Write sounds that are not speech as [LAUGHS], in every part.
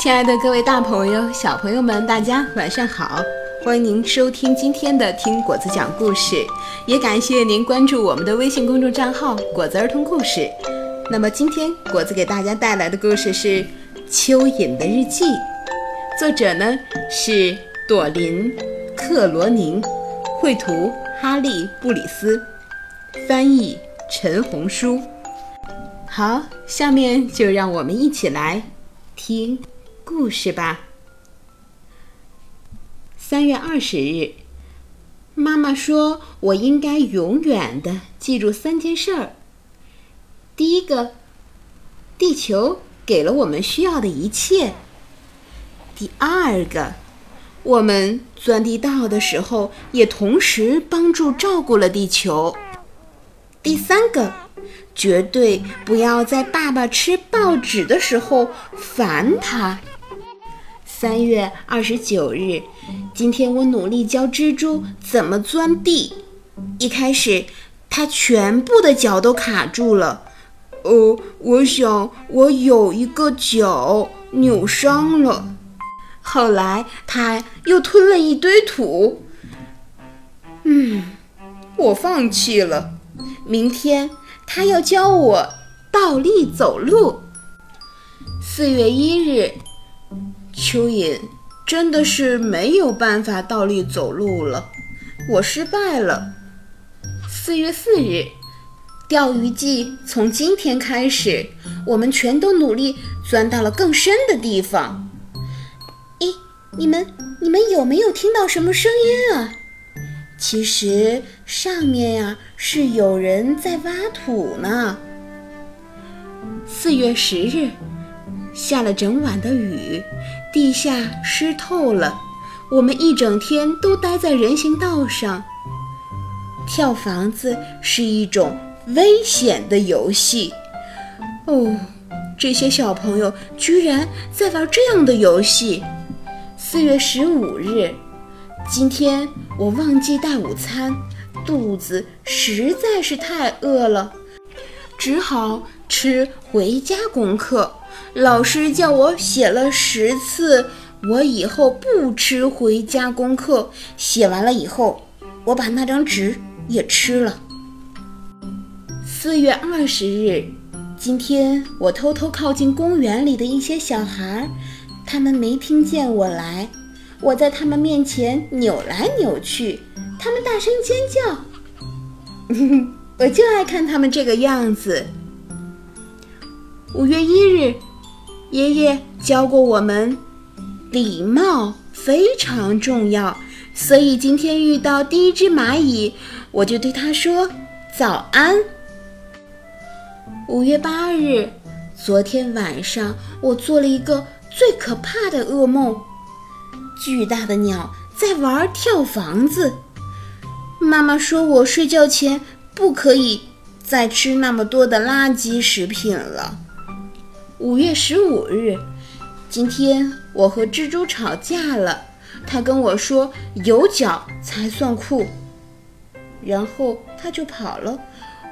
亲爱的各位大朋友、小朋友们，大家晚上好！欢迎您收听今天的《听果子讲故事》，也感谢您关注我们的微信公众账号“果子儿童故事”。那么今天果子给大家带来的故事是《蚯蚓的日记》，作者呢是朵琳·克罗宁，绘图哈利·布里斯，翻译陈红书。好，下面就让我们一起来听故事吧。三月二十日，妈妈说我应该永远的记住三件事儿。第一个，地球给了我们需要的一切。第二个，我们钻地道的时候，也同时帮助照顾了地球。第三个，绝对不要在爸爸吃报纸的时候烦他。三月二十九日，今天我努力教蜘蛛怎么钻地。一开始，它全部的脚都卡住了。哦，我想我有一个脚扭伤了。后来它又吞了一堆土。嗯，我放弃了。明天他要教我倒立走路。四月一日，蚯蚓真的是没有办法倒立走路了，我失败了。四月四日。钓鱼季从今天开始，我们全都努力钻到了更深的地方。咦，你们你们有没有听到什么声音啊？其实上面呀是有人在挖土呢。四月十日，下了整晚的雨，地下湿透了，我们一整天都待在人行道上。跳房子是一种。危险的游戏哦，这些小朋友居然在玩这样的游戏。四月十五日，今天我忘记带午餐，肚子实在是太饿了，只好吃回家功课。老师叫我写了十次，我以后不吃回家功课。写完了以后，我把那张纸也吃了。四月二十日，今天我偷偷靠近公园里的一些小孩，他们没听见我来。我在他们面前扭来扭去，他们大声尖叫，[LAUGHS] 我就爱看他们这个样子。五月一日，爷爷教过我们，礼貌非常重要，所以今天遇到第一只蚂蚁，我就对它说早安。五月八日，昨天晚上我做了一个最可怕的噩梦。巨大的鸟在玩跳房子。妈妈说我睡觉前不可以再吃那么多的垃圾食品了。五月十五日，今天我和蜘蛛吵架了，他跟我说有脚才算酷，然后他就跑了，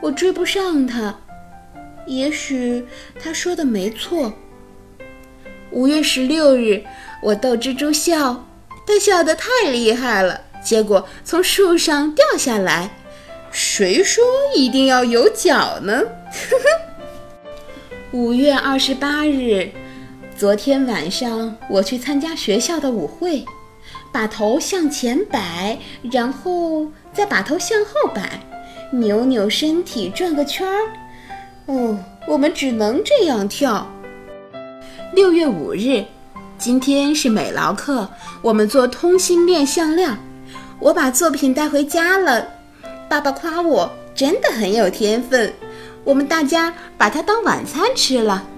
我追不上他。也许他说的没错。五月十六日，我逗蜘蛛笑，它笑得太厉害了，结果从树上掉下来。谁说一定要有脚呢？呵 [LAUGHS] 呵五月二十八日，昨天晚上我去参加学校的舞会，把头向前摆，然后再把头向后摆，扭扭身体，转个圈儿。哦，我们只能这样跳。六月五日，今天是美劳课，我们做通心链项链。我把作品带回家了，爸爸夸我真的很有天分。我们大家把它当晚餐吃了。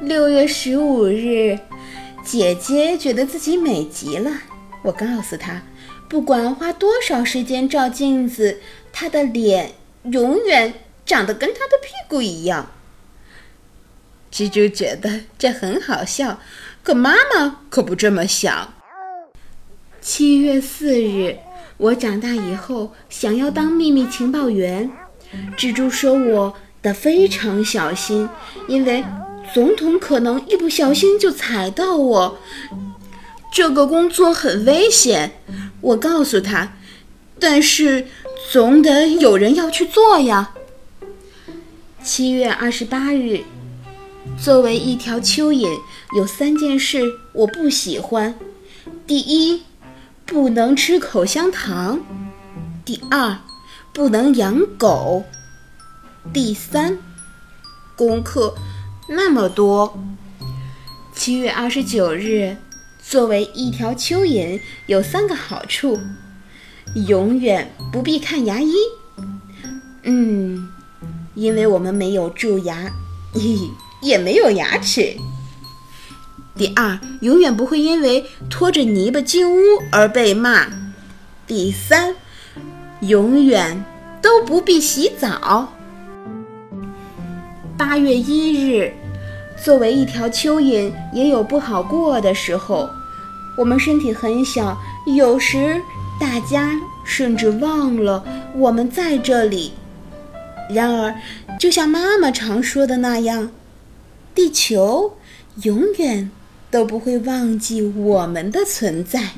六月十五日，姐姐觉得自己美极了。我告诉她，不管花多少时间照镜子，她的脸永远。长得跟她的屁股一样。蜘蛛觉得这很好笑，可妈妈可不这么想。七月四日，我长大以后想要当秘密情报员。蜘蛛说我的非常小心，因为总统可能一不小心就踩到我。这个工作很危险，我告诉他。但是总得有人要去做呀。七月二十八日，作为一条蚯蚓，有三件事我不喜欢：第一，不能吃口香糖；第二，不能养狗；第三，功课那么多。七月二十九日，作为一条蚯蚓，有三个好处。永远不必看牙医。嗯，因为我们没有蛀牙，[LAUGHS] 也没有牙齿。第二，永远不会因为拖着泥巴进屋而被骂。第三，永远都不必洗澡。八月一日，作为一条蚯蚓，也有不好过的时候。我们身体很小，有时。大家甚至忘了我们在这里。然而，就像妈妈常说的那样，地球永远都不会忘记我们的存在。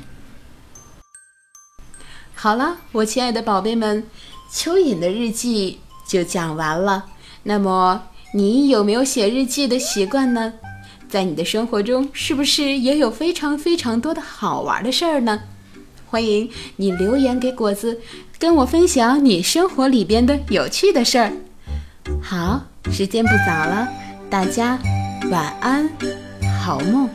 好了，我亲爱的宝贝们，蚯蚓的日记就讲完了。那么，你有没有写日记的习惯呢？在你的生活中，是不是也有非常非常多的好玩的事儿呢？欢迎你留言给果子，跟我分享你生活里边的有趣的事儿。好，时间不早了，大家晚安，好梦。